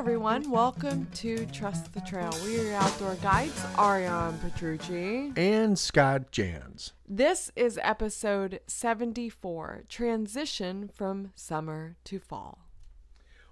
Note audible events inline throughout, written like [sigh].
everyone. Welcome to Trust the Trail. We are your outdoor guides, Ariane Petrucci. and Scott Jans. This is episode 74 Transition from Summer to Fall.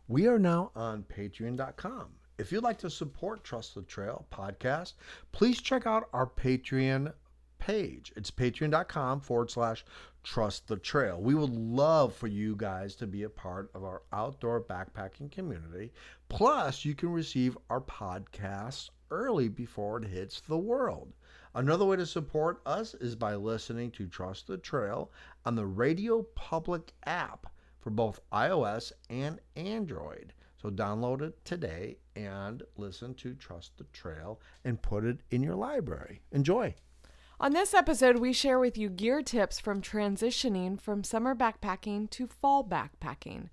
We are now on patreon.com. If you'd like to support Trust the Trail podcast, please check out our Patreon page. It's patreon.com forward slash trust the trail. We would love for you guys to be a part of our outdoor backpacking community. Plus, you can receive our podcasts early before it hits the world. Another way to support us is by listening to Trust the Trail on the Radio Public app for both iOS and Android. So download it today and listen to Trust the Trail and put it in your library. Enjoy. On this episode, we share with you gear tips from transitioning from summer backpacking to fall backpacking.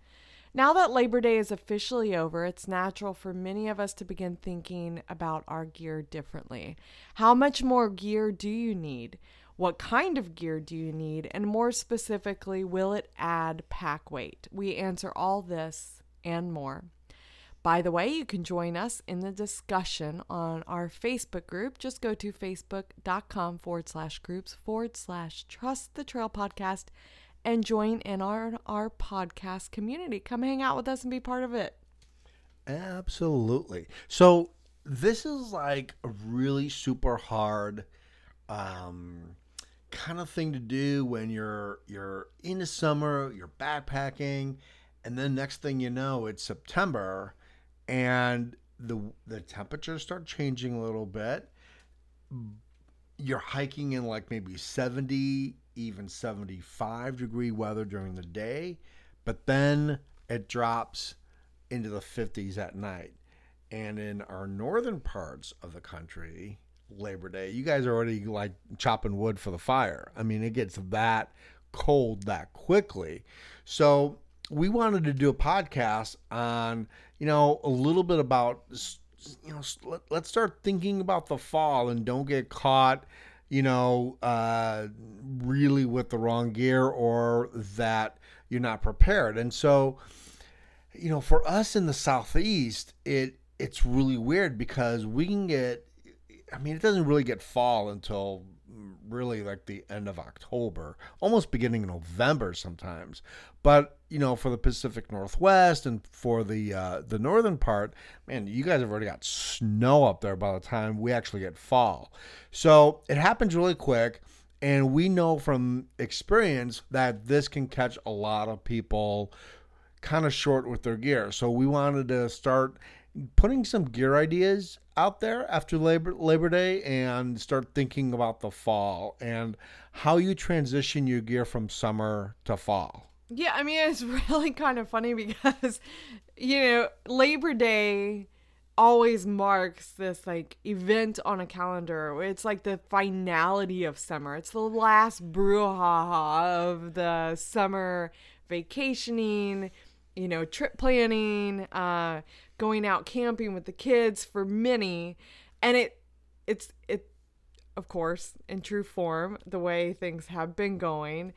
Now that Labor Day is officially over, it's natural for many of us to begin thinking about our gear differently. How much more gear do you need? What kind of gear do you need? And more specifically, will it add pack weight? We answer all this and more. By the way, you can join us in the discussion on our Facebook group. Just go to facebook.com forward slash groups forward slash trust the trail podcast and join in our, our podcast community. Come hang out with us and be part of it. Absolutely. So this is like a really super hard um, kind of thing to do when you're you're in the summer, you're backpacking, and then next thing you know, it's September, and the the temperatures start changing a little bit. You're hiking in like maybe 70, even 75 degree weather during the day, but then it drops into the 50s at night. And in our northern parts of the country, Labor Day, you guys are already like chopping wood for the fire. I mean, it gets that cold that quickly. So, we wanted to do a podcast on, you know, a little bit about, you know, let, let's start thinking about the fall and don't get caught, you know, uh, really with the wrong gear or that you're not prepared. And so, you know, for us in the southeast, it it's really weird because we can get I mean, it doesn't really get fall until really like the end of October, almost beginning of November sometimes. But you know, for the Pacific Northwest and for the uh, the northern part, man, you guys have already got snow up there by the time we actually get fall. So it happens really quick. And we know from experience that this can catch a lot of people kind of short with their gear. So we wanted to start putting some gear ideas out there after Labor Labor Day and start thinking about the fall and how you transition your gear from summer to fall. Yeah, I mean, it's [laughs] really kind of funny because, you know, Labor Day always marks this like event on a calendar. It's like the finality of summer. It's the last brouhaha of the summer vacationing, you know, trip planning, uh, going out camping with the kids for many, and it, it's it, of course, in true form, the way things have been going.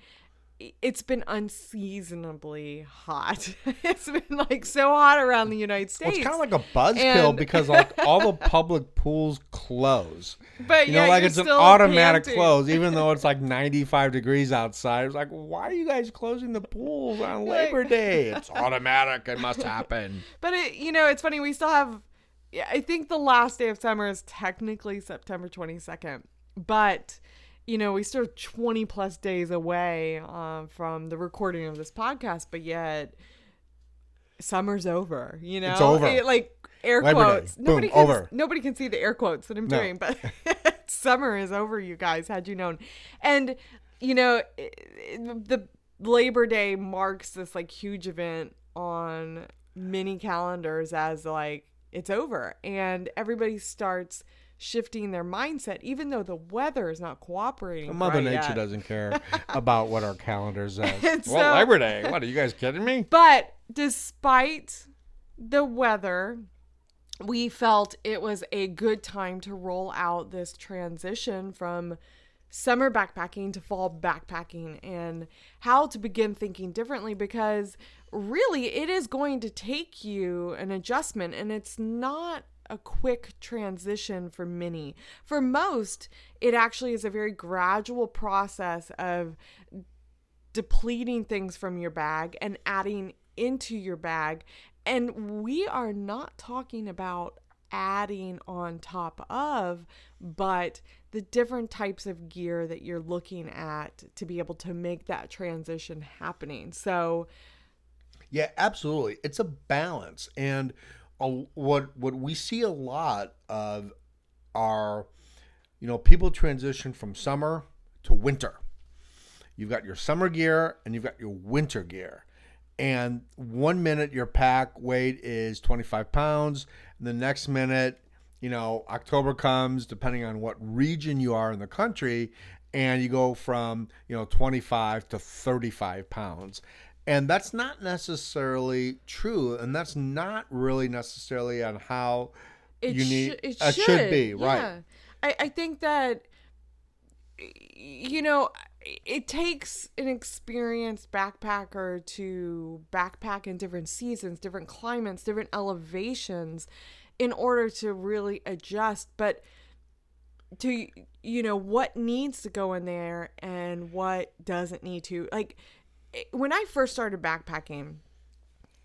It's been unseasonably hot. [laughs] it's been like so hot around the United States. Well, it's kind of like a buzzkill And- because like [laughs] all the public pools close. but You know, yet like it's an automatic panting. close, even though it's [laughs] like 95 degrees outside. It's like, why are you guys closing the pools on Labor Day? It's automatic. It must happen. But it, you know, it's funny. We still have. I think the last day of summer is technically September twenty second, but you know, we still 20 plus days away um, from the recording of this podcast, but yet summer's over. You know, It's over. It, like air Labor Day. quotes. Boom, nobody can, over. Nobody can see the air quotes that I'm No. doing, but [laughs] summer is over. You guys, had you known, and you know, the Labor Day marks this like huge event on many calendars as like it's over, and everybody starts shifting their mindset, even though the weather is not cooperating. Mother quite Nature yet. doesn't care [laughs] about what our calendar says. [laughs] Well, so- Labor Day. What are you guys kidding me? But despite the weather, we felt it was a good time to roll out this transition from summer backpacking to fall backpacking and how to begin thinking differently because really it is going to take you an adjustment and it's not a quick transition for many. For most, it actually is a very gradual process of depleting things from your bag and adding into your bag. And we are not talking about adding on top of, but the different types of gear that you're looking at to be able to make that transition happening. So, yeah, absolutely. It's a balance. And a, what what we see a lot of are you know people transition from summer to winter. You've got your summer gear and you've got your winter gear. And one minute your pack weight is 25 pounds and the next minute you know october comes depending on what region you are in the country and you go from you know 25 to 35 pounds and that's not necessarily true, and that's not really necessarily on how it you need. Sh- it uh, should. should be right. I, I think that you know it takes an experienced backpacker to backpack in different seasons, different climates, different elevations in order to really adjust. But to you know what needs to go in there and what doesn't need to like when I first started backpacking,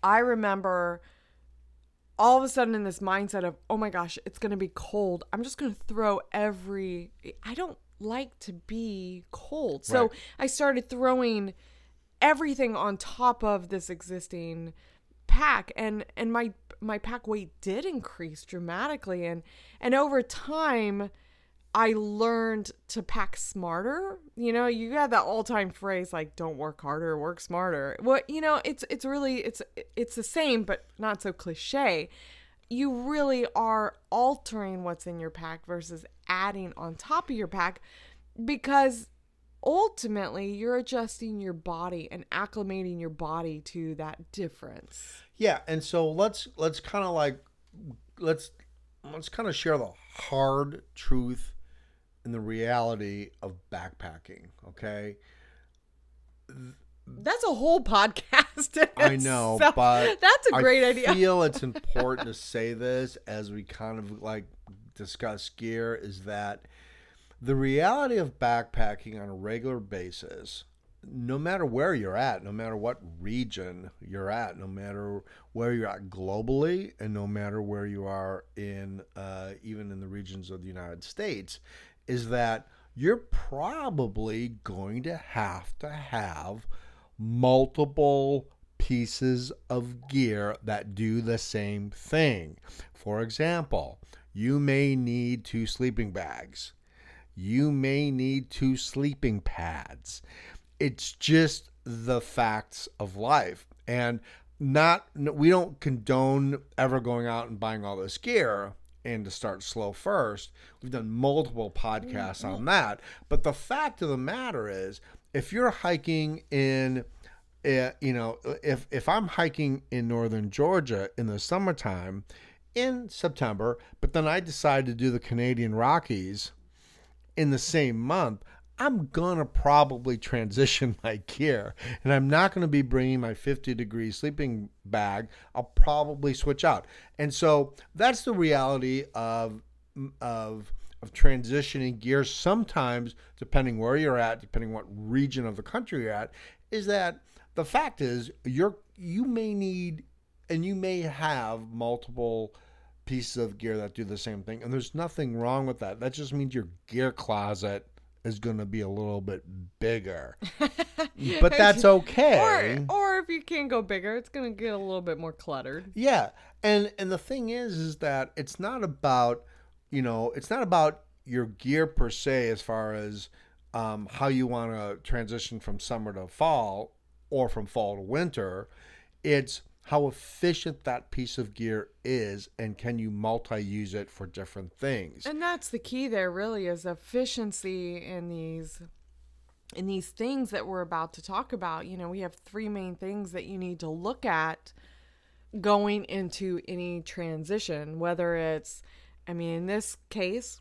I remember all of a sudden in this mindset of, oh my gosh, it's going to be cold. I'm just going to throw every. I don't like to be cold. So. I started throwing everything on top of this existing pack and and my my pack weight did increase dramatically and and over time I learned to pack smarter. You know, you got that all-time phrase like don't work harder, work smarter. Well, you know, it's it's really it's it's the same but not so cliché. You really are altering what's in your pack versus adding on top of your pack because ultimately you're adjusting your body and acclimating your body to that difference. Yeah, and so let's let's kind of like let's let's kind of share the hard truth and the reality of backpacking. Okay. That's a whole podcast. I know, but that's a great I idea. I feel it's [laughs] important to say this as we kind of like discuss gear is that the reality of backpacking on a regular basis, no matter where you're at, no matter what region you're at, no matter where you're at globally, and no matter where you are in uh, even in the regions of the United States, is that you're probably going to have to have multiple pieces of gear that do the same thing. For example, you may need two sleeping bags. You may need two sleeping pads. It's just the facts of life. And not we don't condone ever going out and buying all this gear and to start slow first. We've done multiple podcasts on that. But the fact of the matter is, if you're hiking in, uh, you know, if if I'm hiking in northern Georgia in the summertime, in September, but then I decide to do the Canadian Rockies in the same month, I'm going to probably transition [laughs] my gear and I'm not going to be bringing my 50 degree sleeping bag. I'll probably switch out. And so that's the reality of, of, of transitioning gear sometimes, depending where you're at, depending what region of the country you're at, is that the fact is you're, you may need and you may have multiple pieces of gear that do the same thing. And there's nothing wrong with that. That just means your gear closet is going to be a little bit bigger. [laughs] but that's okay. Or, or if you can't go bigger, it's going to get a little bit more cluttered. Yeah. And and the thing is is that it's not about, you know, it's not about your gear per se as far as um, how you want to transition from summer to fall or from fall to winter. It's how efficient that piece of gear is and can you multi-use it for different things. And that's the key there really is efficiency in these in these things that we're about to talk about. You know we have three main things that you need to look at going into any transition whether it's i mean in this case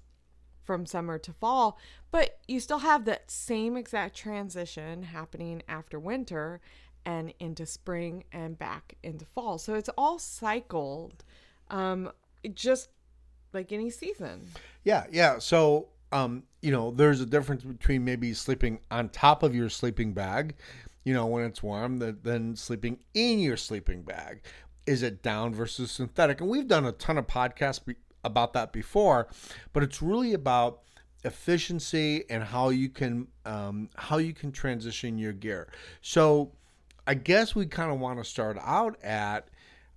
from summer to fall but you still have that same exact transition happening after winter and into spring and back into fall. So it's all cycled, um, just like any season. Yeah, yeah. So, um, you know, there's a difference between maybe sleeping on top of your sleeping bag, you know, when it's warm, than sleeping in your sleeping bag. Is it down versus synthetic? And we've done a ton of podcasts be- about that before, but it's really about efficiency and how you can um, how you can transition your gear. So, I guess we kind of want to start out at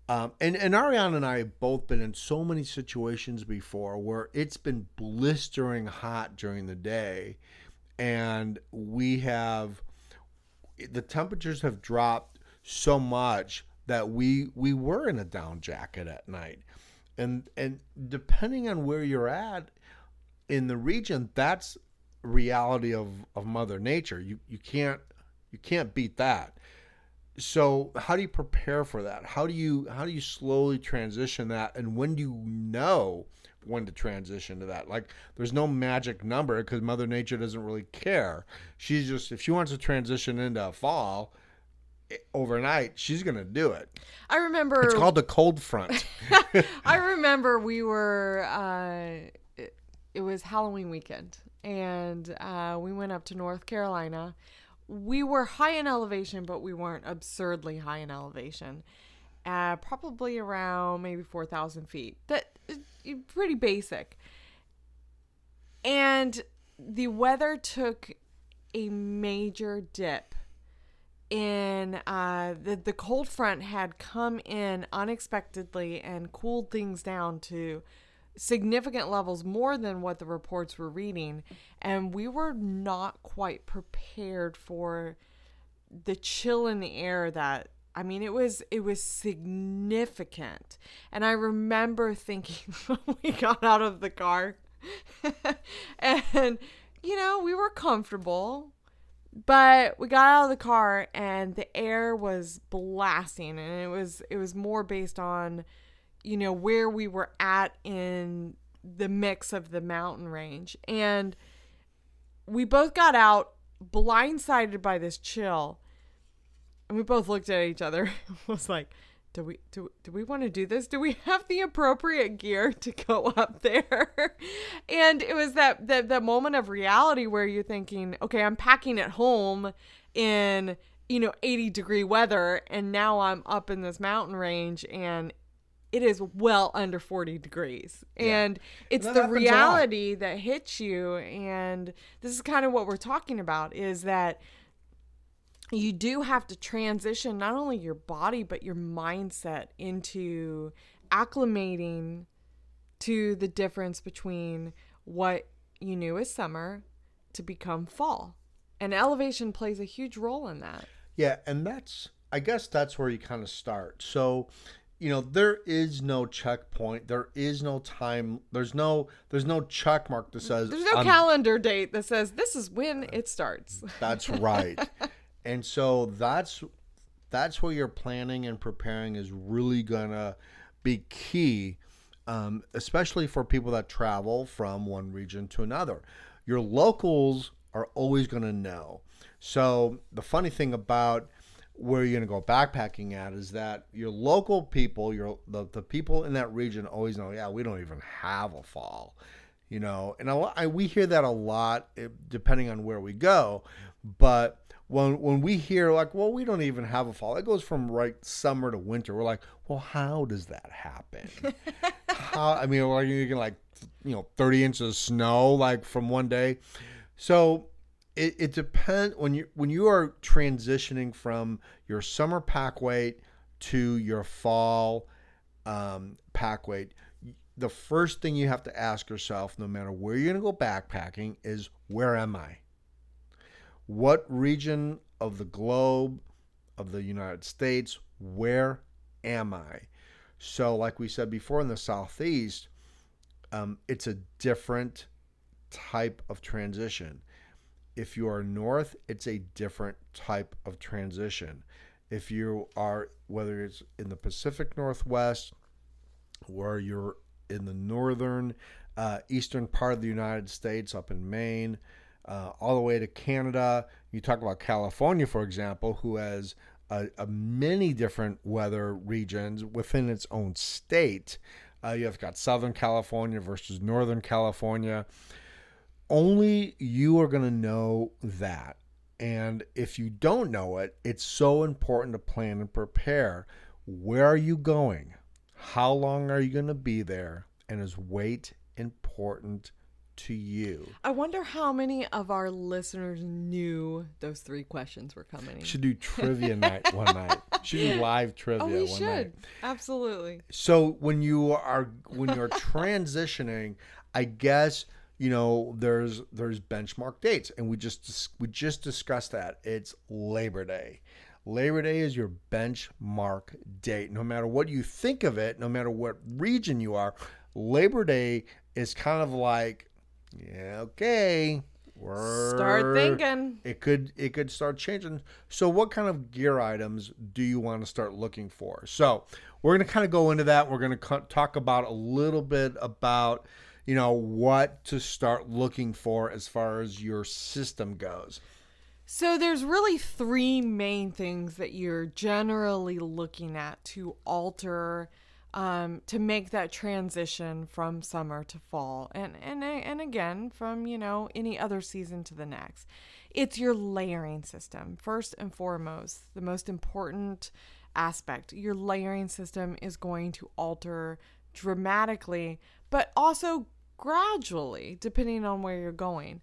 um, and, and Ariana and I have both been in so many situations before where it's been blistering hot during the day, and we have the temperatures have dropped so much that we we were in a down jacket at night, and and depending on where you're at in the region, that's reality of of Mother Nature. You you can't you can't beat that so how do you prepare for that? How do you how do you slowly transition that? And when do you know when to transition to that? Like there's no magic number because mother nature doesn't really care. She's just if she wants to transition into fall eh, overnight she's gonna do it. I remember it's called the cold front. [laughs] I remember we were uh it, it was halloween weekend and uh, we went up to north carolina we were high in elevation, but we weren't absurdly high in elevation. Uh, probably around maybe 4,000 feet. That is pretty basic. And the weather took a major dip in uh, the the cold front had come in unexpectedly and cooled things down to significant levels more than what the reports were reading and we were not quite prepared for the chill in the air that I mean it was it was significant. And I remember thinking [laughs] when we got out of the car [laughs] and you know we were comfortable but we got out of the car and the air was blasting and it was it was more based on you know, where we were at in the mix of the mountain range. And we both got out blindsided by this chill. And we both looked at each other [laughs] was like, do we do, do we want to do this? Do we have the appropriate gear to go up there? [laughs] and it was that, that that moment of reality where you're thinking, okay, I'm packing at home in you know 80 degree weather and now I'm up in this mountain range and it is well under 40 degrees. Yeah. and it's the reality that hits you. And this is kind of what we're talking about is that you do have to transition not only your body but your mindset into acclimating to the difference between what you knew as summer to become fall. And elevation plays a huge role in that. Yeah and that's i guess that's where you kind of start. So you know there is no checkpoint. There is no time. There's no there's no check mark that says there's no calendar date that says this is when it starts. That's [laughs] right. And so that's that's where your planning and preparing is really gonna be key um, especially for people that travel from one region to another. Your locals are always to know. So the funny thing about where you're going to go backpacking at is that your local people, your the, the people in that region always know, yeah, we don't even have a fall, you know, and a lot, I, we hear that a lot eh, depending on where we go, but when when we hear like, well, we don't even have a fall, it goes from right summer to winter. We're like, well, how does that happen? [laughs] how? I mean, like you can like, you know, thirty inches of snow like from one day, so it, it depends when you when you are transitioning from your summer pack weight to your fall um, pack weight the first thing you have to ask yourself no matter where you're going to go backpacking is where am i? What region of the globe of the united states where am i? So like we said before in the southeast um, it's a different type of transition if you are north, it's a different type of transition. If you are, whether it's in the Pacific Northwest, where you're in the northern, uh, eastern part of the United States, up in Maine, uh, all the way to Canada. You talk about California, for example, who has a, a many different weather regions within its own state. Uh, you've got Southern California versus Northern California. Only you are going to know that. And if you don't know it, it's so important to plan and prepare. Where are you going? How long are you going to be there? And is weight important to you? I wonder how many of our listeners knew those three questions were coming. Should do trivia night one night. Should do live [laughs] oh, trivia oh, we one should. night. Absolutely. So when you are when you're [laughs] transitioning, I guess you know there's there's benchmark dates, and we just we just discussed that. It's Labor Day. Labor Day is your benchmark date. No matter what you think of it, no matter what region you are, Labor Day is kind of like, yeah, okay, we're Start thinking. it could it could start changing. So what kind of gear items do you want to start looking for? So we're going to kind of go into that. We're going to talk about a little bit about you know what to start looking for as far as your system goes. So there's really three main things that you're generally looking at to alter um, to make that transition from summer to fall and and and again from you know any other season to the next. It's your layering system first and foremost. The most important aspect. Your layering system is going to alter dramatically, but also gradually depending on where you're going.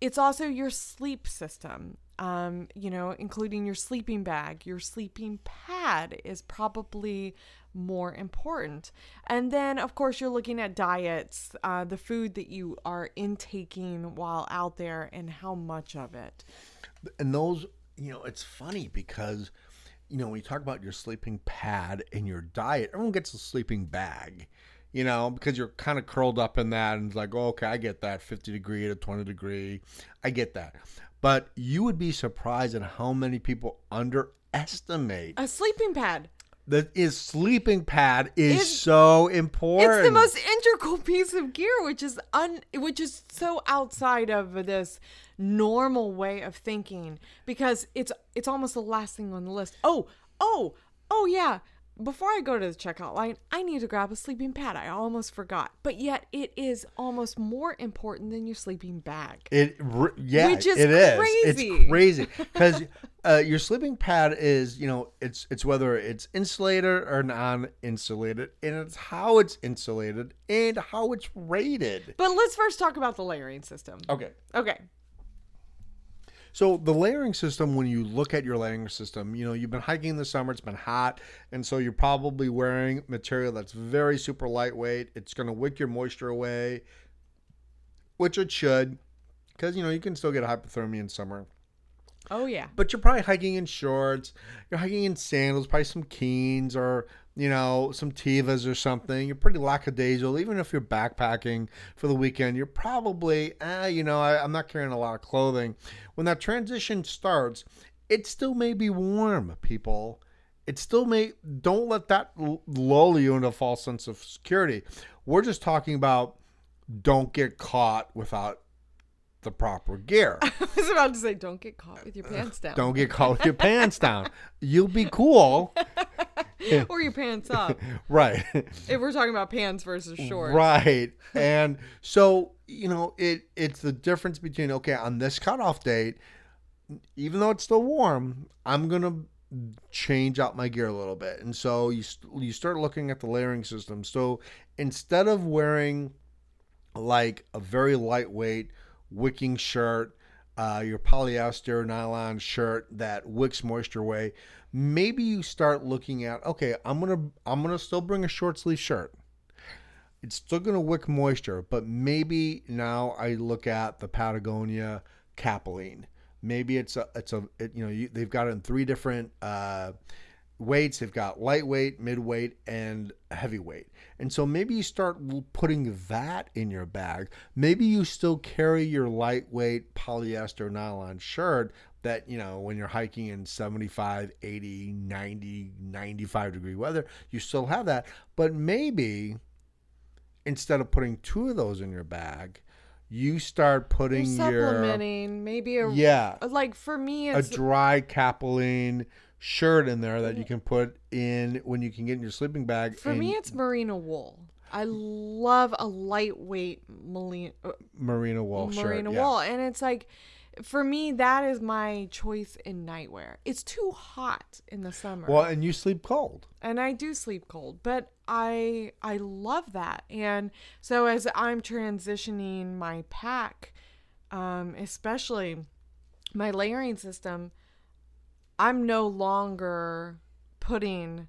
It's also your sleep system um, you know, including your sleeping bag, your sleeping pad is probably more important. And then, of course, you're looking at diets, uh, the food that you are intaking while out there, and how much of it. And those, you know, it's funny because, you know, when you talk about your sleeping pad and your diet, everyone gets a sleeping bag. You know, because you're kind of curled up in that, and it's like, oh, okay, I get that, 50 degree to 20 degree, I get that. But you would be surprised at how many people underestimate A sleeping pad. that is sleeping pad is It's- so important. It's the most integral piece of gear, which is un, which is so outside of this normal way of thinking because it's it's almost the last thing on the list. Oh, oh, oh yeah. Before I go to the checkout line, I need to grab a sleeping pad. I almost forgot, but yet it is almost more important than your sleeping bag. It yeah, Which is it is. crazy. It's crazy because [laughs] uh, your sleeping pad is you know it's it's whether it's insulated or non-insulated, and it's how it's insulated and how it's rated. But let's first talk about the layering system. Okay, Okay. So the layering system, when you look at your layering system, you know you've been hiking in the summer, it's been hot, and so you're probably wearing material that's very super lightweight. It's going to wick your moisture away, which it should, because you know you can still get hypothermia in summer. Oh yeah. But you're probably hiking in shorts, you're hiking in sandals, probably some Keens or you know some Tevas or something. You're pretty lackadaisical, even if you're backpacking for the weekend. You're probably, eh, you know, I, I'm not carrying a lot of clothing. When that transition starts, it still may be warm, people. It still may. Don't let that lull you into a false sense of security. We're just talking about don't get caught without the proper gear. [laughs] I was about to say, don't get caught with your uh, pants down. Don't get caught with your pants down. [laughs] You'll be cool. [laughs] or your pants up. Right. if we're talking about pants versus shorts. Right. And so, you know, it it's the difference between okay, on this cutoff date, even though it's still warm, I'm going to change out my gear a little bit. And so you you start looking at the layering system. So instead of wearing like a very lightweight wicking shirt, uh, your polyester nylon shirt that wicks moisture away, maybe you start looking at okay, I'm gonna I'm gonna still bring a short sleeve shirt. It's still gonna wick moisture, but maybe now I look at the Patagonia Capilene. Maybe it's a it's a it, you know you, they've got it in three different uh, weights. They've got lightweight, midweight, and heavyweight. And so maybe you start putting that in your bag. Maybe you still carry your lightweight polyester nylon shirt that, you know, when you're hiking in 75, 80, 90, 95 degree weather, you still have that. But maybe instead of putting two of those in your bag, you start You're putting your supplementing maybe a yeah like for me a dry Capilene shirt in there that you can put in when you can get in your sleeping bag. For and me, it's merino wool. I love a lightweight merino, merino wool shirt. merino yeah. and it's like, for me, that is my choice in nightwear. It's too hot in the summer. Well, and you sleep cold. and I do sleep cold, but I I love that. And so as I'm transitioning my pack, um, especially my layering system, I'm no longer putting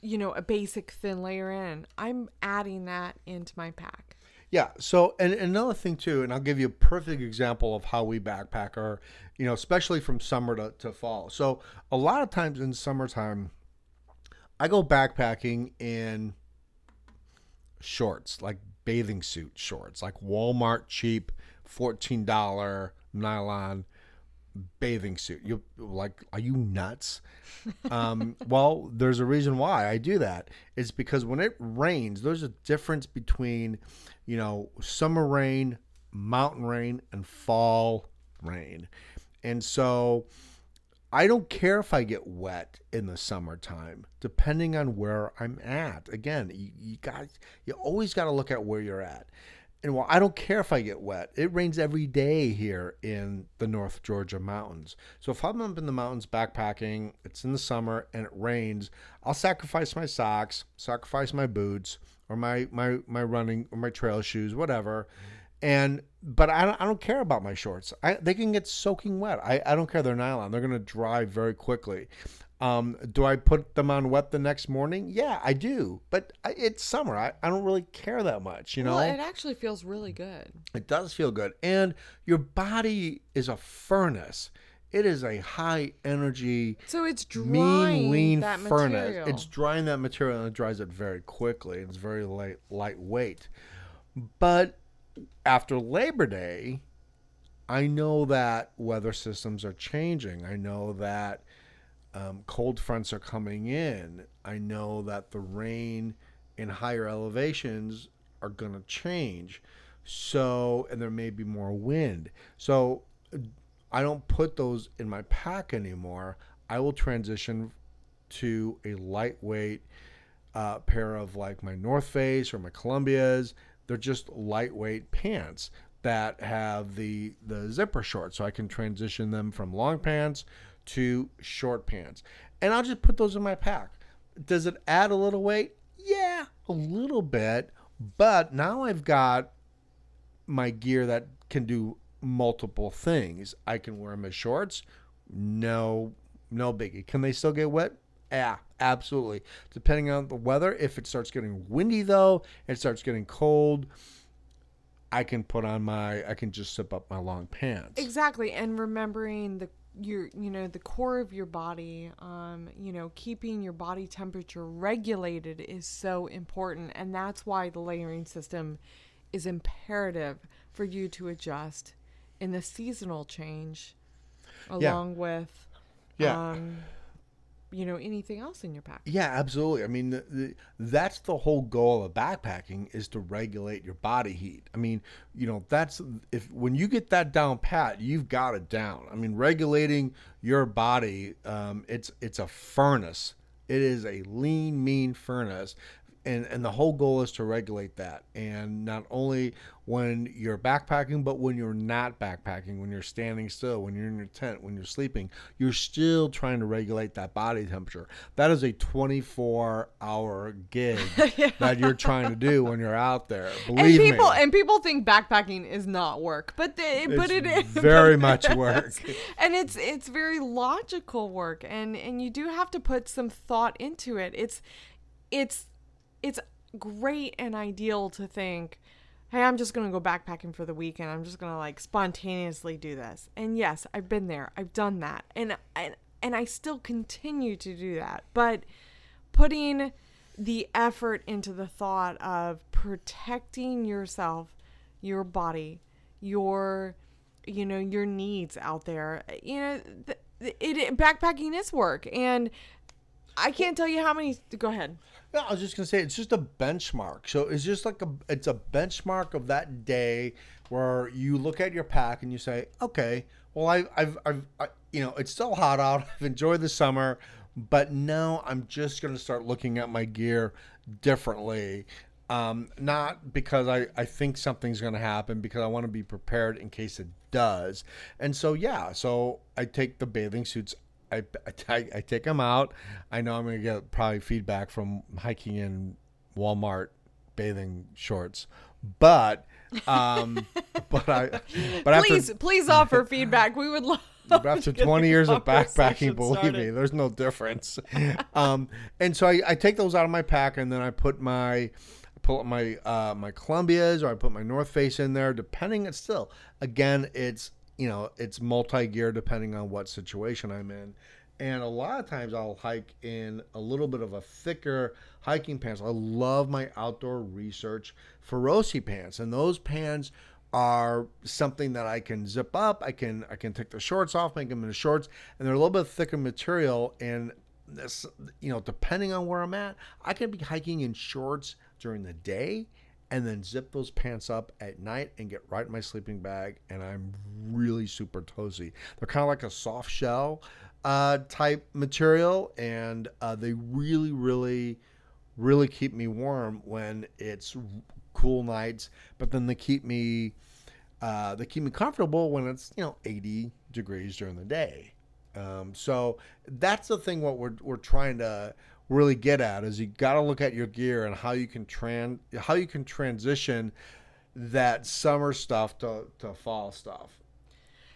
you know a basic thin layer in. I'm adding that into my pack. Yeah. So, and, another thing too, and I'll give you a perfect example of how we backpack, or you know, especially from summer to, to fall. So, a lot of times in summertime, I go backpacking in shorts, like bathing suit shorts, like Walmart cheap, fourteen dollar nylon bathing suit. You like, are you nuts? um, [laughs] well, there's a reason why I do that. It's because when it rains, there's a difference between, you know, summer rain, mountain rain, and fall rain. And so I don't care if I get wet in the summertime, depending on where I'm at. Again, you, you got you always got to look at where you're at. And while I don't care if I get wet, it rains every day here in the North Georgia mountains. So if I'm up in the mountains backpacking, it's in the summer and it rains, I'll sacrifice my socks, sacrifice my boots, or my my my running or my trail shoes, whatever. And but I don't I don't care about my shorts. I, they can get soaking wet. I, I don't care. They're nylon. They're gonna dry very quickly. Um, do I put them on wet the next morning? Yeah, I do. But I, it's summer. I, I don't really care that much. You know, Well, it actually feels really good. it does feel good. And your body is a furnace. It is a high energy, So it's drying mean, lean that furnace. material. It's drying that material and it dries it very quickly. It's very light, lightweight. But after Labor Day, I know that weather systems are changing. I know that um, cold fronts are coming in. I know that the rain in higher elevations are going to change. So, and there may be more wind. So, I don't put those in my pack anymore. I will transition to a lightweight uh, pair of like my North Face or my Columbias. They're just lightweight pants that have the the zipper short, so I can transition them from long pants to short pants, and I'll just put those in my pack. Does it add a little weight? Yeah, a little bit, but now I've got my gear that can do multiple things. I can wear them as shorts. No, no biggie. Can they still get wet? Yeah, absolutely. Depending on the weather, if it starts getting windy though, it starts getting cold. I can put on my. I can just zip up my long pants. Exactly, and remembering the your you know the core of your body, um, you know, keeping your body temperature regulated is so important, and that's why the layering system is imperative for you to adjust in the seasonal change, Yeah. along with, Yeah. um, you know, anything else in your pack. Yeah, absolutely. I mean, the, the, that's the whole goal of backpacking is to regulate your body heat. I mean, you know, that's if when you get that down pat, you've got it down. I mean, regulating your body, um, it's it's a furnace. It is a lean, mean furnace. And, and the whole goal is to regulate that. And not only when you're backpacking, but when you're not backpacking, when you're standing still, when you're in your tent, when you're sleeping, you're still trying to regulate that body temperature. That is a 24 hour gig [laughs] that you're trying to do when you're out there. And Believe people me. and people think backpacking is not work, but they, but It's very [laughs] much work. and it's it's very logical work, and and you do have to put some thought into it. It's it's it's great and ideal to think, hey, I'm just gonna go backpacking for the weekend. I'm just gonna like spontaneously do this. And yes, I've been there. I've done that, and and and I still continue to do that. But putting the effort into the thought of protecting yourself, your body, your you know your needs out there. You know, th- it, it backpacking is work, and I can't tell you how many. Go ahead. No, I was just gonna say it's just a benchmark. So it's just like a it's a benchmark of that day where you look at your pack and you say, okay, well I, I've I've I, you know, it's still hot out. [laughs] I've enjoyed the summer, but now I'm just to start looking at my gear differently. Um, not because I, I think something's going to happen, because I want to be prepared in case it does. And so, yeah, so I take the bathing suits, I, I, I take them out. I know I'm going to get probably feedback from hiking in Walmart bathing shorts, but um, [laughs] but I but please after, please offer feedback. We would love. [laughs] After 20 years of backpacking, believe started. me, there's no difference. um, and so I, I take those out of my pack, and then I put my pull up my uh, my Columbias or I put my North Face in there, depending. It's still again, it's you know it's multi gear depending on what situation I'm in. And a lot of times I'll hike in a little bit of a thicker hiking pants. I love my outdoor research Ferrosi pants, and those pants are something that I can zip up. I can I can take the shorts off, make them into shorts, and they're a little bit thicker material. And this, you know, depending on where I'm at, I can be hiking in shorts during the day and then zip those pants up at night and get right in my sleeping bag and i'm really super toasty. They're kind of like a soft shell uh, type material and uh, they really really really keep me warm when it's cool nights but then they keep me uh, they keep me comfortable when it's you know 80 degrees during the day. Um, so that's the thing what we're, we're trying to really get at is you got to look at your gear and how you can tran how you can transition that summer stuff to, to fall stuff.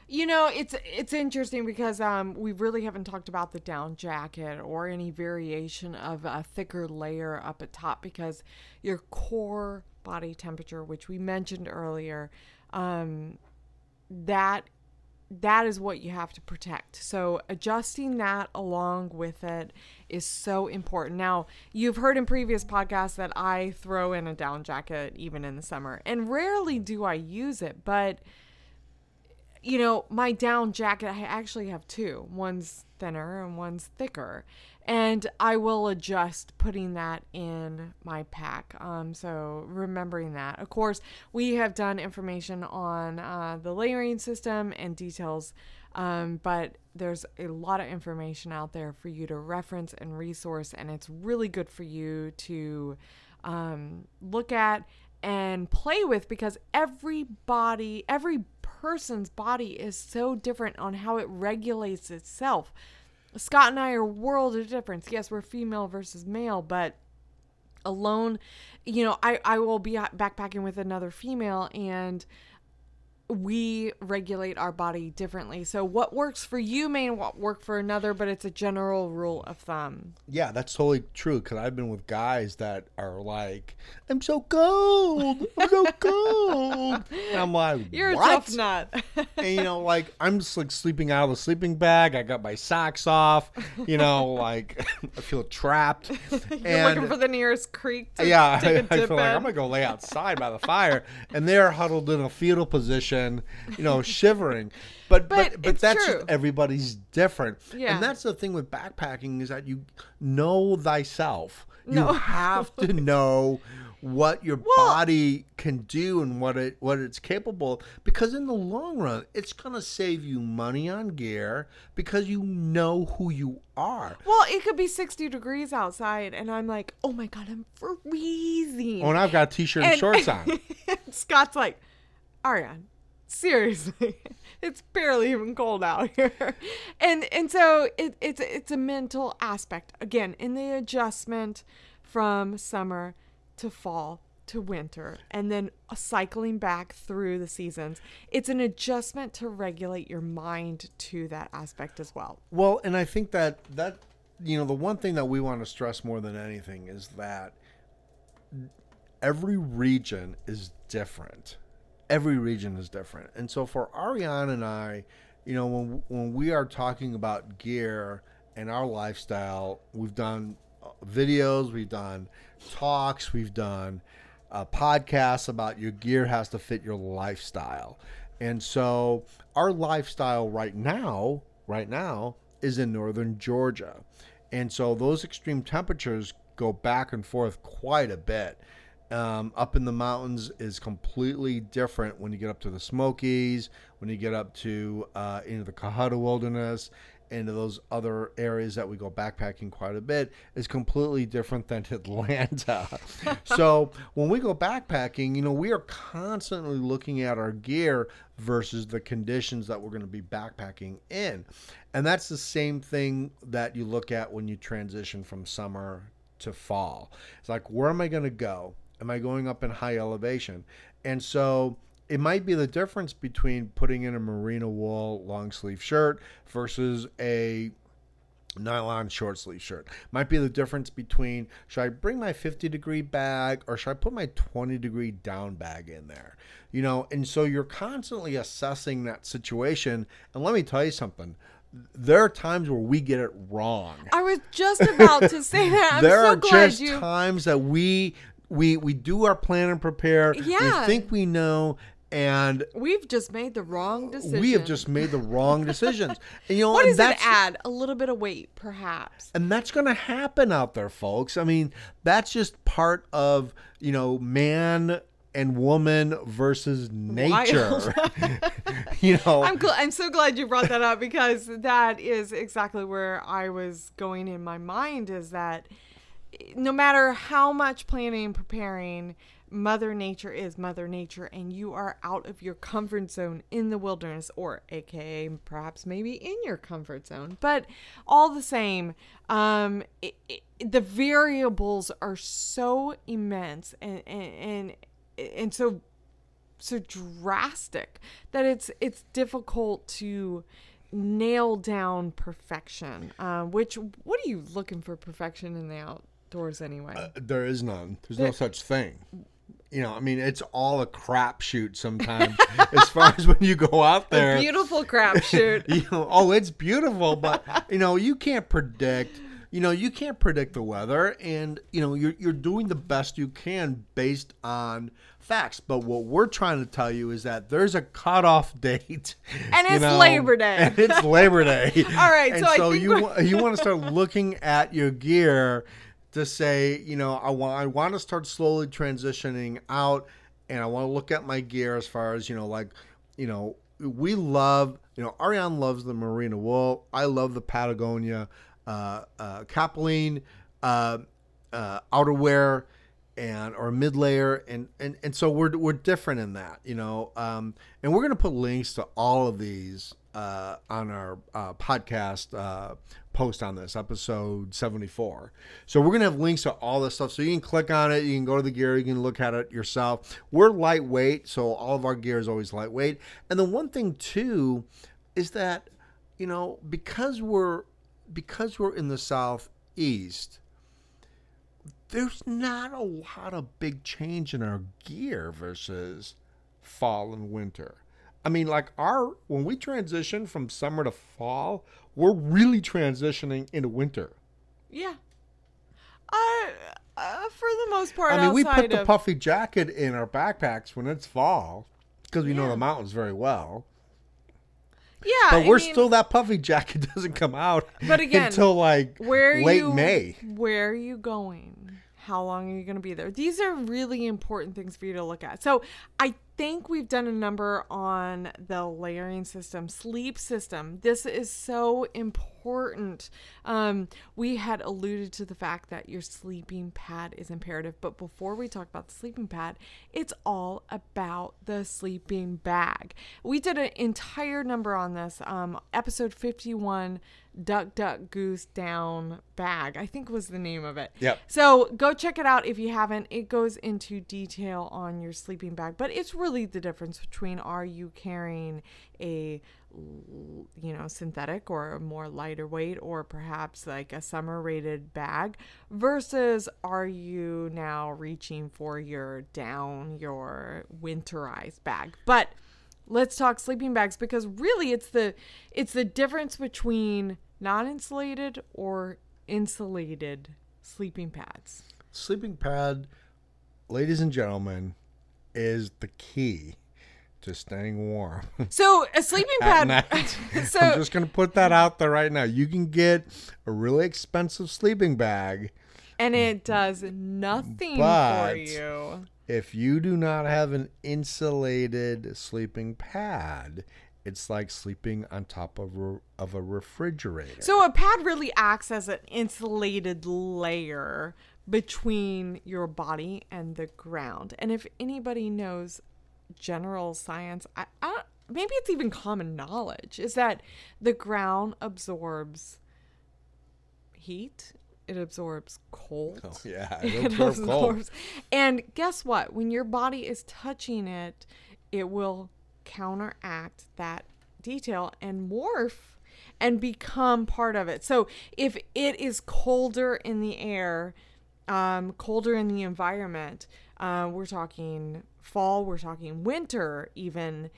You know, it's it's interesting because um, we really haven't talked about the down jacket or any variation of a thicker layer up at top because your core body temperature, which we mentioned earlier, um, that that is what you have to protect. So adjusting that along with it is so important. Now, you've heard in previous podcasts that I throw in a down jacket even in the summer, and rarely do I use it, but you know, my down jacket, I actually have two. One's thinner and one's thicker and I will adjust putting that in my pack. Um, so remembering that. Of course, we have done information on uh, the layering system and details, um, but there's a lot of information out there for you to reference and resource, and it's really good for you to um, look at and play with because every body, every person's body is so different on how it regulates itself. Scott and I are world of difference. Yes, we're female versus male, but alone, you know, I, I will be backpacking with another female and we regulate our body differently. So what works for you may not work for another, but it's a general rule of thumb. Yeah, that's totally true. Because I've been with guys that are like, "I'm so cold, I'm so [laughs] cold," and I'm like, "You're what? a tough nut." and you know, like I'm just like sleeping out of the sleeping bag. I got my socks off. You know, [laughs] like [laughs] I feel trapped. You're and, looking for the nearest creek. yeah, I, I feel in. like I'm gonna go lay outside by the fire, and they're huddled in a fetal position you know, shivering. [laughs] But but but, but that's just everybody's different. Yeah. And that's the thing with backpacking is that you know thyself. You no. have to [laughs] know what your well, body can do and what it what it's capable because in the long run it's going to save you money on gear because you know who you are. Well, it could be 60 degrees outside and I'm like, "Oh my god, I'm freezing." Oh, and I've got t-shirt and, and shorts on. [laughs] Scott's like, "Ariane, seriously. [laughs] It's barely even cold out here. [laughs] And and so it, it's it's a mental aspect. Again in the adjustment from summer to fall to winter and then cycling back through the seasons it's an adjustment to regulate your mind to that aspect as well. Well and i think that that you know the one thing that we want to stress more than anything is that every region is different every region is different. And so for Ariane and I, you know, when when we are talking about gear and our lifestyle, we've done uh, videos, we've done talks, we've done uh, podcasts about your gear has to fit your lifestyle. And so our lifestyle right now, right now, is in northern Georgia. And so those extreme temperatures go back and forth quite a bit. Um, up in the mountains is completely different when you get up to the Smokies, when you get up to uh, into the Cohutta Wilderness, into those other areas that we go backpacking quite a bit is completely different than [laughs] Atlanta. [laughs] so when we go backpacking, you know, we are constantly looking at our gear versus the conditions that we're going to be backpacking in. And that's the same thing that you look at when you transition from summer to fall. It's like, where am I going to go? Am I going up in high elevation? And so it might be the difference between putting in a merino wool long sleeve shirt versus a nylon short sleeve shirt. Might be the difference between should I bring my 50 degree bag or should I put my 20 degree down bag in there? You know, and so you're constantly assessing that situation. And let me tell you something. There are times where we get it wrong. I was just about to say that. I'm there so are glad just you. times that we we we do our plan and prepare. Yeah. We think we know and We've just made the wrong decision. we have just made the wrong decisions. [laughs] And you know, What does it that's add? A little bit of weight, perhaps. and that's going to happen out there, folks. I mean, that's just part of you know man and woman versus nature. [laughs] [laughs] you know, I'm gl- I'm so glad you brought that up because that is exactly where I was going in my mind. Is that no matter how much planning and preparing, Mother Nature is Mother Nature, and you are out of your comfort zone in the wilderness, or AKA perhaps maybe in your comfort zone. But all the same, um, it, it, the variables are so immense and and and, and so so drastic that it's it's difficult to nail down perfection. Um, which what are you looking for perfection in the outdoors anyway? Uh, there is none. There's no such thing. You know, I mean, it's all a crapshoot sometimes. [laughs] as far as when you go out there, Beautiful crapshoot. [laughs] you know, oh, it's beautiful, but you know, you can't predict. You know, you can't predict the weather, and you know, you're you're doing the best you can based on facts. But what we're trying to tell you is that there's a cutoff [laughs] date, And it's Labor Day. and it's Labor Day. All right, and so I so think you you want to start looking at your gear to say, you know, I want I want to start slowly transitioning out, and I want to look at my gear as far as you know, like, you know, we love, you know, Ariane loves the merino wool. I love the Patagonia uh, uh, Capilene uh, uh, outerwear and or mid layer and, and and so we're we're different in that you know um, and we're gonna put links to all of these uh, on our uh, podcast uh, post on this episode 74 so we're gonna have links to all this stuff. So you can click on it you can go to the gear you can look at it yourself. We're lightweight so all of our gear is always lightweight. And the one thing too is that you know because we're because we're in the southeast there's not a lot of big change in our gear versus fall and winter. I mean, like our when we transition from summer to fall, we're really transitioning into winter. yeah. Uh, uh, for the most part, I mean, we put outside the puffy jacket in our backpacks when it's fall because we know the mountains very well. yeah, But we're mean, still that puffy [laughs] jacket doesn't come out But again, until like where late you, May. Where are you going? How long are you going to be there? These are really important things for you to look at. So, I think we've done a number on the layering system, sleep system. This is so important. Um, we had alluded to the fact that your sleeping pad is imperative, but before we talk about the sleeping pad, it's all about the sleeping bag. We did an entire number on this, um, episode 51 Duck Duck Goose Down Bag, I think was the name of it. Yep. So go check it out if you haven't. It goes into detail on your sleeping bag, but it's really the difference between are you carrying a you know synthetic or a more lighter weight or perhaps like a summer rated bag versus are you now reaching for your down your winterized bag but let's talk sleeping bags because really it's the it's the difference between non-insulated or insulated sleeping pads. Sleeping pad, ladies and gentlemen, is the key to staying warm. [laughs] So a sleeping pad [laughs] [laughs] so I'm just going to put that out there right now. You can get a really expensive sleeping bag and it does nothing for you. If you do not have an insulated sleeping pad, it's like sleeping on top of a, of a refrigerator. So a pad really acts as an insulated layer between your body and the ground. And if anybody knows general science, I, I maybe it's even common knowledge, is that the ground absorbs heat. It absorbs cold. Oh, yeah, [laughs] It it absorbs cold. absorbs. And guess what? When your body is touching it, it will counteract that detail and morph and become part of it. So if it is colder in the air, um, colder in the environment, uh, we're talking fall, we're talking winter, even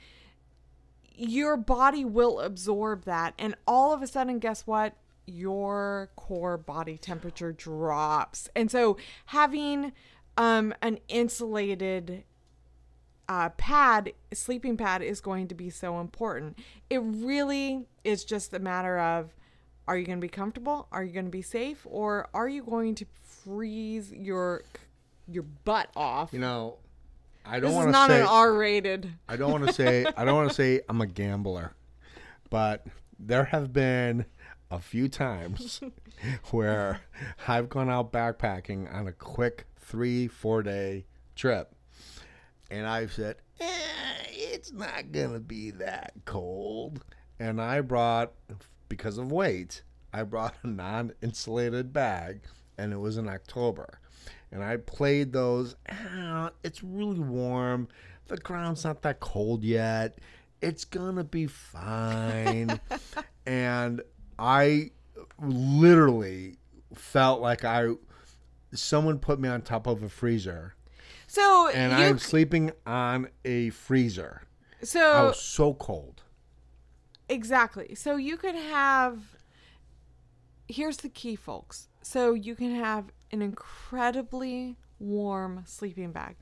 your body will absorb that. And all of a sudden guess what? Your core body temperature drops. And so having um an insulated uh, pad sleeping pad is going to be so important. It really is just a matter of are you going to be comfortable? Are you going to be safe? Or are you going to freeze your your butt off. You know, I don't want to it's not say an r-rated. I don't want to say I don't want to say I'm a gambler, but there have been a few times [laughs] where I've gone out backpacking on a quick three four day trip, and I've said eh, it's not gonna be that cold, and I brought because of weight I brought a non-insulated bag, and it was in October and I played those. Ah, it's really warm. The ground's not that cold yet. It's gonna be fine. [laughs] and I literally felt like I someone put me on top of a freezer, so and you I'm sleeping on a freezer. So I was so cold. Exactly. So you could have. Here's the key, folks. So you can have an incredibly warm sleeping bag.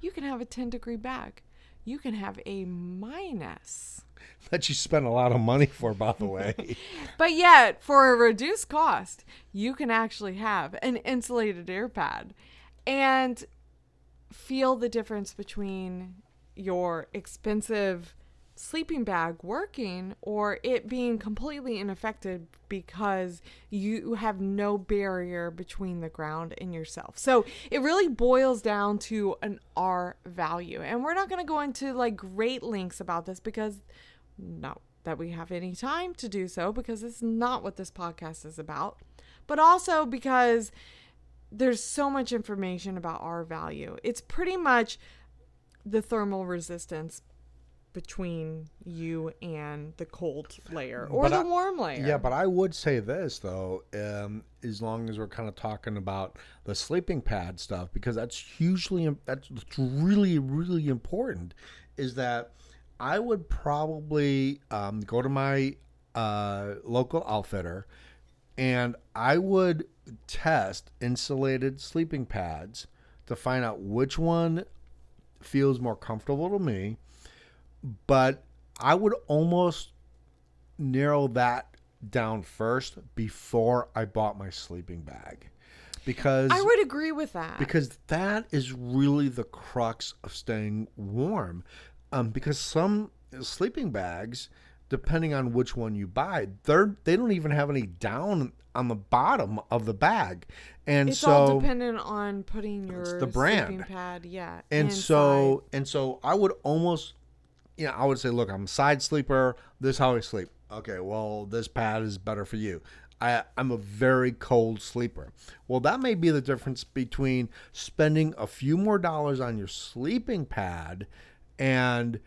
You can have a 10 degree bag. You can have a minus. [laughs] That you spent a lot of money for, by the way. [laughs] But yet, for a reduced cost, you can actually have an insulated air pad and feel the difference between your expensive sleeping bag working or it being completely ineffective because you have no barrier between the ground and yourself. So it really boils down to an R value. And we're not going to go into like great links about this because not that we have any time to do so because it's not what this podcast is about, but also because there's so much information about R value. It's pretty much the thermal resistance between you and the cold layer or But the I- warm layer. Yeah, but I would say this though, um, as long as we're kind of talking about the sleeping pad stuff, because that's hugely that's really really important, is that I would probably um, go to my uh, local outfitter, and I would test insulated sleeping pads to find out which one feels more comfortable to me. But I would almost narrow that down first before I bought my sleeping bag. Because I would agree with that. because that is really the crux of staying warm. Um, because some sleeping bags, depending on which one you buy, they're they don't even have any down on the bottom of the bag, and it's so all dependent on putting your the brand. sleeping pad, yeah. and inside. so and so I would almost, you know, I would say, look, I'm a side sleeper. This is how I sleep. Okay, well, this pad is better for you. I, I'm a very cold sleeper. Well, that may be the difference between spending a few more dollars on your sleeping pad and,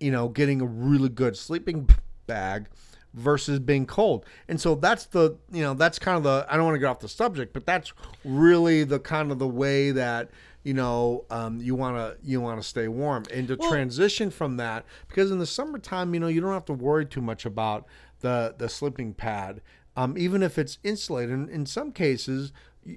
you know, getting a really good sleeping bag versus being cold. And so that's the, you know, that's kind of the, I don't want to get off the subject, but that's really the kind of the way that, you know, um, you want to, you want to stay warm and to Well- transition from that, because in the summertime, you know, you don't have to worry too much about the, the sleeping pad. Um, even if it's insulated, in, in some cases,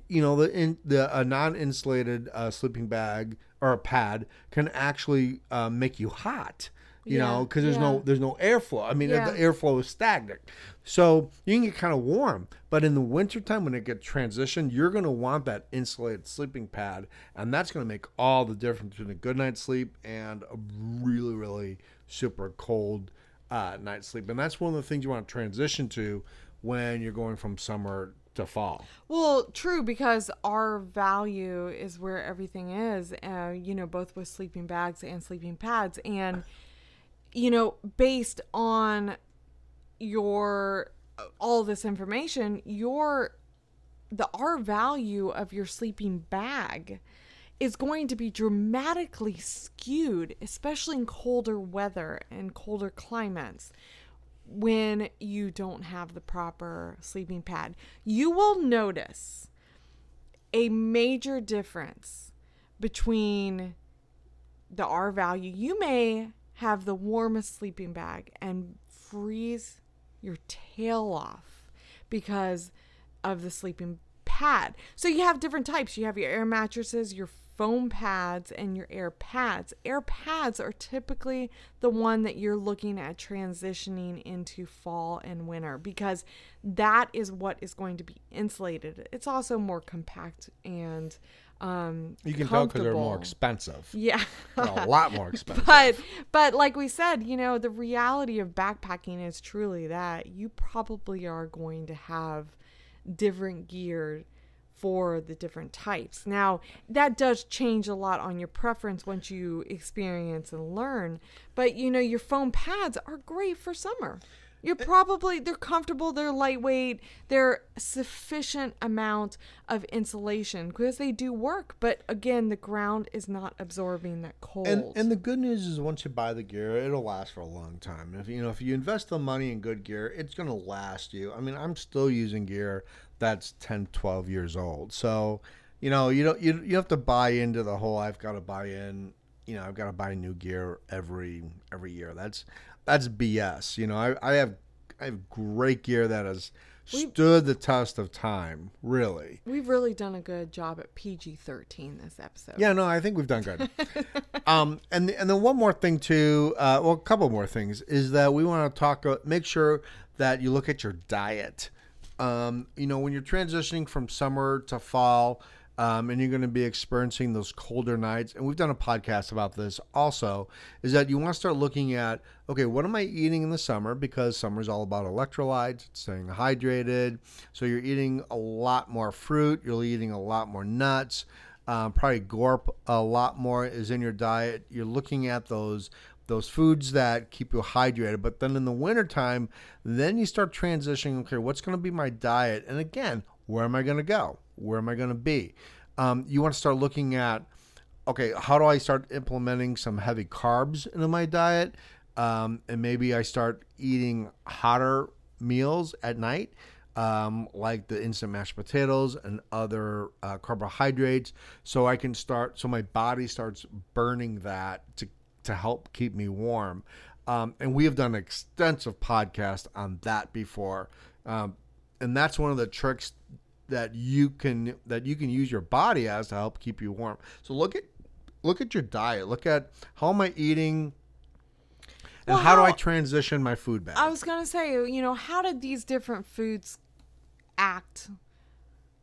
you know, the in, the a non-insulated uh, sleeping bag or a pad can actually uh, make you hot. You Yeah, know, because there's yeah. no there's no airflow. I mean, Yeah. the airflow is stagnant, so you can get kind of warm. But in the wintertime, when it gets transitioned, you're going to want that insulated sleeping pad, and that's going to make all the difference between a good night's sleep and a really really super cold uh, night's sleep. And that's one of the things you want to transition to when you're going from summer to fall. Well, true, because R value is where everything is, uh, you know, both with sleeping bags and sleeping pads. And, you know, based on your all this information, your the R value of your sleeping bag is going to be dramatically skewed, especially in colder weather and colder climates when you don't have the proper sleeping pad. You will notice a major difference between the R value. You may have the warmest sleeping bag and freeze your tail off because of the sleeping pad. So you have different types. You have your air mattresses, your foam pads, and your air pads. Air pads are typically the one that you're looking at transitioning into fall and winter because that is what is going to be insulated. It's also more compact and um You can tell because they're more expensive. Yeah. A lot more [laughs] expensive. but but like we said you know the reality of backpacking is truly that you probably are going to have different gear for the different types now that does change a lot on your preference once you experience and learn but you know your foam pads are great for summer you're eh. probably they're comfortable they're lightweight they're sufficient amount of insulation because they do work but again the ground is not absorbing that cold And and the good news is once you buy the gear, it'll last for a long time. If you know if you invest the money in good gear, it's going to last you. I mean, I'm still using gear that's 10, 12 years old. So, you know, you don't you, you have to buy into the whole I've got to buy in, you know, I've got to buy new gear every every year. That's that's BS. You know, I, I have I have great gear that has We- stood the test of time, really. We've really done a good job at PG 13 this episode. Yeah, no, I think we've done good. [laughs] um, and and then one more thing too, uh, well, a couple more things is that we want to talk. Uh, make sure that you look at your diet. Um, you know, when you're transitioning from summer to fall, um, and you're going to be experiencing those colder nights, and we've done a podcast about this also, is that you want to start looking at okay, what am I eating in the summer? Because summer is all about electrolytes, staying hydrated. So you're eating a lot more fruit, you're eating a lot more nuts um, probably gorp a lot more is in your diet you're looking at those those foods that keep you hydrated but then in the wintertime then you start transitioning okay what's going to be my diet and again where am i going to go where am i going to be? Um, you want to start looking at okay how do i start implementing some heavy carbs into my diet? Um, and maybe i start eating hotter meals at night um, like the instant mashed potatoes and other uh, carbohydrates, so I can start, so my body starts burning that to to help keep me warm. Um, and we have done extensive podcast on that before, um, and that's one of the tricks that you can that you can use your body as to help keep you warm. So look at look at your diet. Look at how am I eating, and Well, how, do I transition my food back? I was going to say, you know, how did these different foods act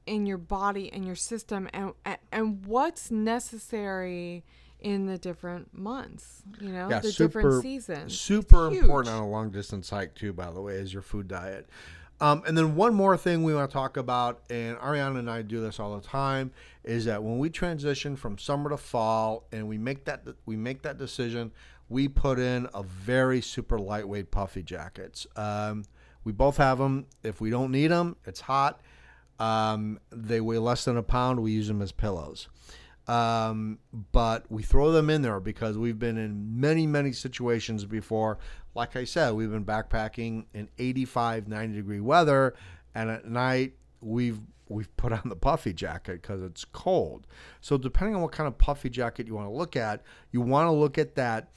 in your body and your system and and what's necessary in the different months, you know, Yeah, the super- different seasons. Super important on a long distance hike too, by the way, is your food diet. Um, and then one more thing we want to talk about, and Ariana and I do this all the time, is that when we transition from summer to fall, and we make that we make that decision, we put in a very super lightweight puffy jackets. Um, we both have them. If we don't need them, it's hot. Um, they weigh less than a pound. We use them as pillows. Um, but we throw them in there because we've been in many, many situations before. Like I said, we've been backpacking in 85, 90 degree weather, and at night we've we've put on the puffy jacket because it's cold. So depending on what kind of puffy jacket you want to look at, you want to look at that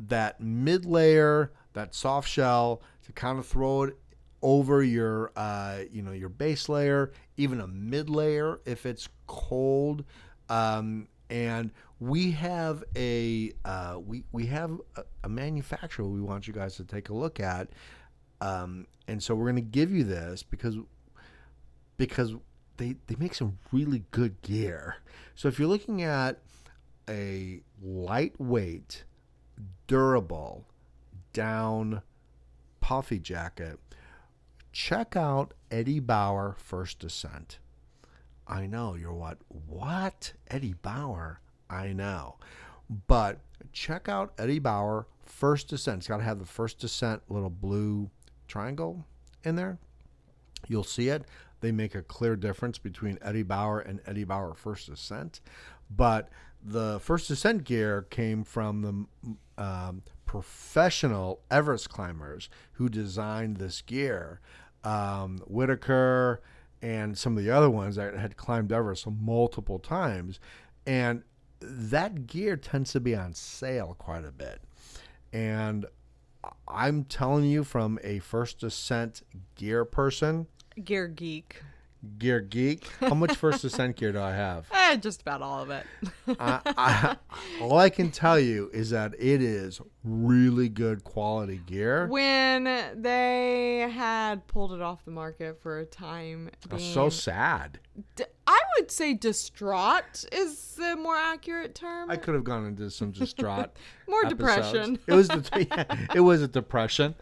that mid layer, that soft shell, to kind of throw it over your uh, you know your base layer, even a mid layer if it's cold. Um, and we have a uh, we we have a, a manufacturer we want you guys to take a look at, um, and so we're going to give you this because because they they make some really good gear. So if you're looking at a lightweight, durable, down puffy jacket, check out Eddie Bauer First Ascent. I know you're what? What? Eddie Bauer? I know. But check out Eddie Bauer First Ascent. It's got to have the First Ascent little blue triangle in there. You'll see it. They make a clear difference between Eddie Bauer and Eddie Bauer First Ascent. But the First Ascent gear came from the um, professional Everest climbers who designed this gear. Um, Whittaker and some of the other ones that had climbed Everest multiple times. And that gear tends to be on sale quite a bit. And I'm telling you, from a first ascent gear person, gear geek, gear geek, how much first ascent gear do I have? [laughs] Eh, just about all of it. I, I, all I can tell you is that it is really good quality gear. When they had pulled it off the market for a time, being, so sad. D- I would say distraught is the more accurate term. I could have gone into some distraught. [laughs] more depression. It was the, yeah, it was a depression.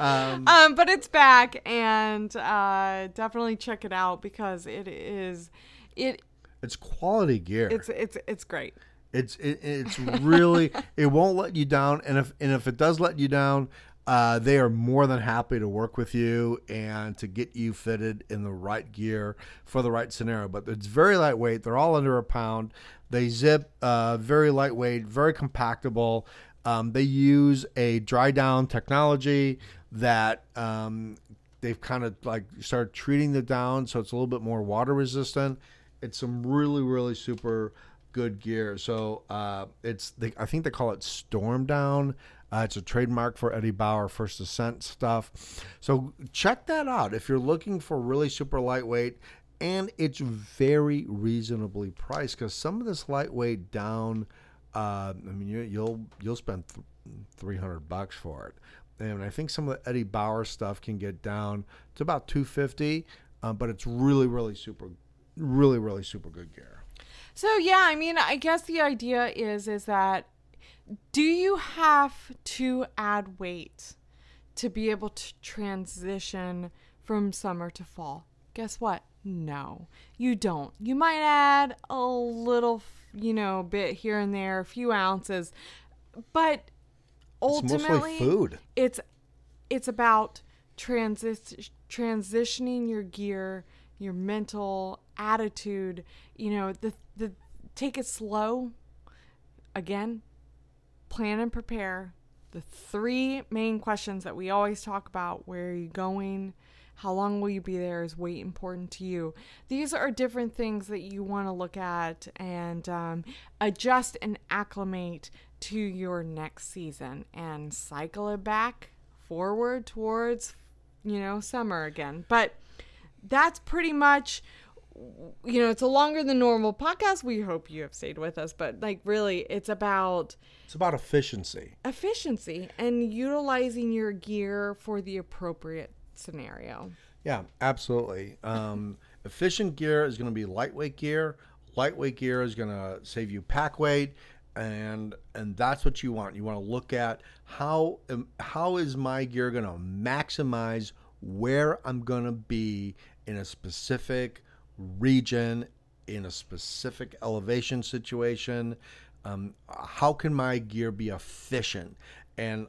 Um, [laughs] um, but it's back, and uh, definitely check it out because it is it. It's quality gear. It's it's it's great. It's it, it's really it won't let you down, and if and if it does let you down, uh, they are more than happy to work with you and to get you fitted in the right gear for the right scenario. But it's very lightweight. They're all under a pound. They zip, uh, very lightweight, very compactable. Um, they use a dry down technology that um, they've kind of like started treating the down so it's a little bit more water resistant. It's some really, really super good gear. So uh, it's I think they call it Storm Down. Uh, it's a trademark for Eddie Bauer First Ascent stuff. So check that out if you're looking for really super lightweight. And it's very reasonably priced because some of this lightweight down, uh, I mean, you, will you'll, you'll spend th- three hundred bucks for it, and I think some of the Eddie Bauer stuff can get down to about two fifty, uh, but it's really really super, really really super good gear. So yeah, I mean, I guess the idea is is that do you have to add weight to be able to transition from summer to fall? Guess what? No, you don't. You might add a little, you know, bit here and there, a few ounces, but ultimately, it's food. It's it's about transi- transitioning your gear, your mental attitude. You know, the the take it slow. Again, plan and prepare. The three main questions that we always talk about where are you going? How long will you be there? Is weight important to you? These are different things that you want to look at and um, adjust and acclimate to your next season and cycle it back forward towards, you know, summer again. But that's pretty much you know, it's a longer than normal podcast. We hope you have stayed with us, but like really, it's about it's about efficiency, efficiency, and utilizing your gear for the appropriate scenario. Yeah, absolutely. Um, [laughs] efficient gear is going to be lightweight gear. Lightweight gear is going to save you pack weight, and and that's what you want. You want to look at how um, how is my gear going to maximize where I'm going to be in a specific region, in a specific elevation situation. Um, how can my gear be efficient? And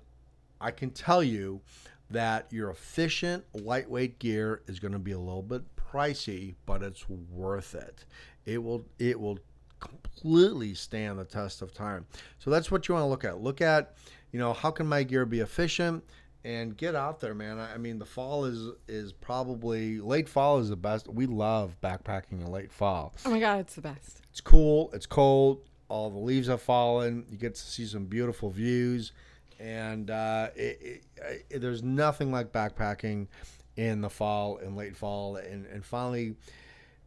I can tell you that your efficient lightweight gear is going to be a little bit pricey, but it's worth it. It will it will completely stand the test of time. So that's what you want to look at. Look at, you know, how can my gear be efficient? And get out there, man. I mean, the fall is is probably late fall is the best. We love backpacking in late fall. Oh my god, it's the best. It's cool. It's cold. All the leaves have fallen. You get to see some beautiful views, and uh, it, it, it, there's nothing like backpacking in the fall and late fall, and and finally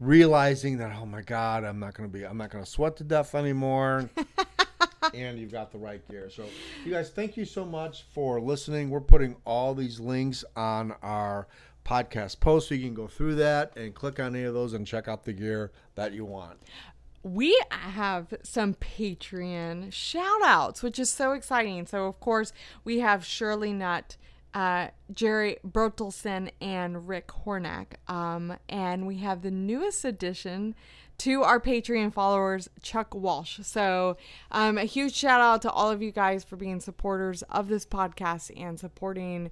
realizing that oh my god, I'm not gonna be, I'm not gonna sweat to death anymore. [laughs] and you've got the right gear. So, you guys, thank you so much for listening. We're putting all these links on our podcast post so you can go through that and click on any of those and check out the gear that you want. We have some Patreon shout outs, which is so exciting. So, of course, we have Shirley Nutt, uh, Jerry Bertelsen, and Rick Hornack. Um, and we have the newest addition to our Patreon followers, Chuck Walsh. So, um, a huge shout out to all of you guys for being supporters of this podcast and supporting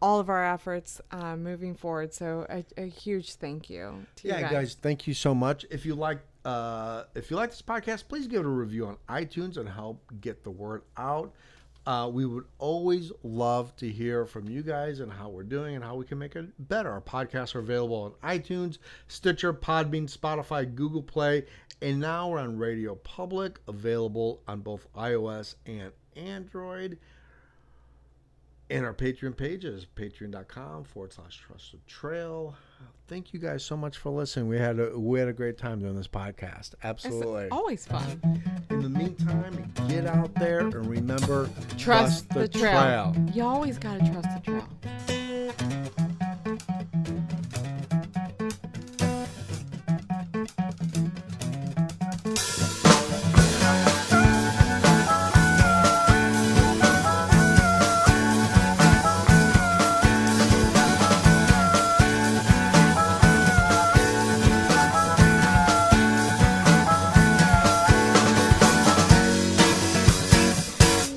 all of our efforts uh, moving forward. So, a, a huge thank you to yeah, you guys. guys, thank you so much. If you like, uh, if you like this podcast, please give it a review on iTunes and help get the word out. Uh, we would always love to hear from you guys and how we're doing and how we can make it better. Our podcasts are available on iTunes, Stitcher, Podbean, Spotify, Google Play, and now we're on Radio Public, available on both iOS and Android. And our Patreon page is patreon.com forward slash trusted trail. Thank you guys so much for listening. We had a we had a great time doing this podcast. It's Absolutely. always fun. In the meantime, get out there and remember Trust, the, trail. You always got to trust the trail.